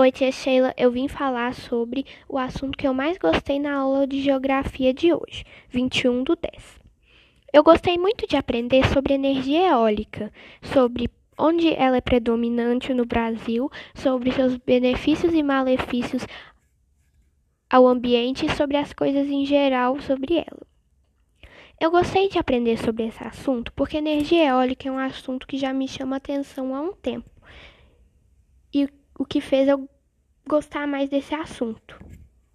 Oi, tia Sheila, eu vim falar sobre o assunto que eu mais gostei na aula de geografia de hoje, 21 do 10. Eu gostei muito de aprender sobre energia eólica, sobre onde ela é predominante no Brasil, sobre seus benefícios e malefícios ao ambiente e sobre as coisas em geral sobre ela. Eu gostei de aprender sobre esse assunto porque energia eólica é um assunto que já me chama atenção há um tempo. E o que fez eu gostar mais desse assunto.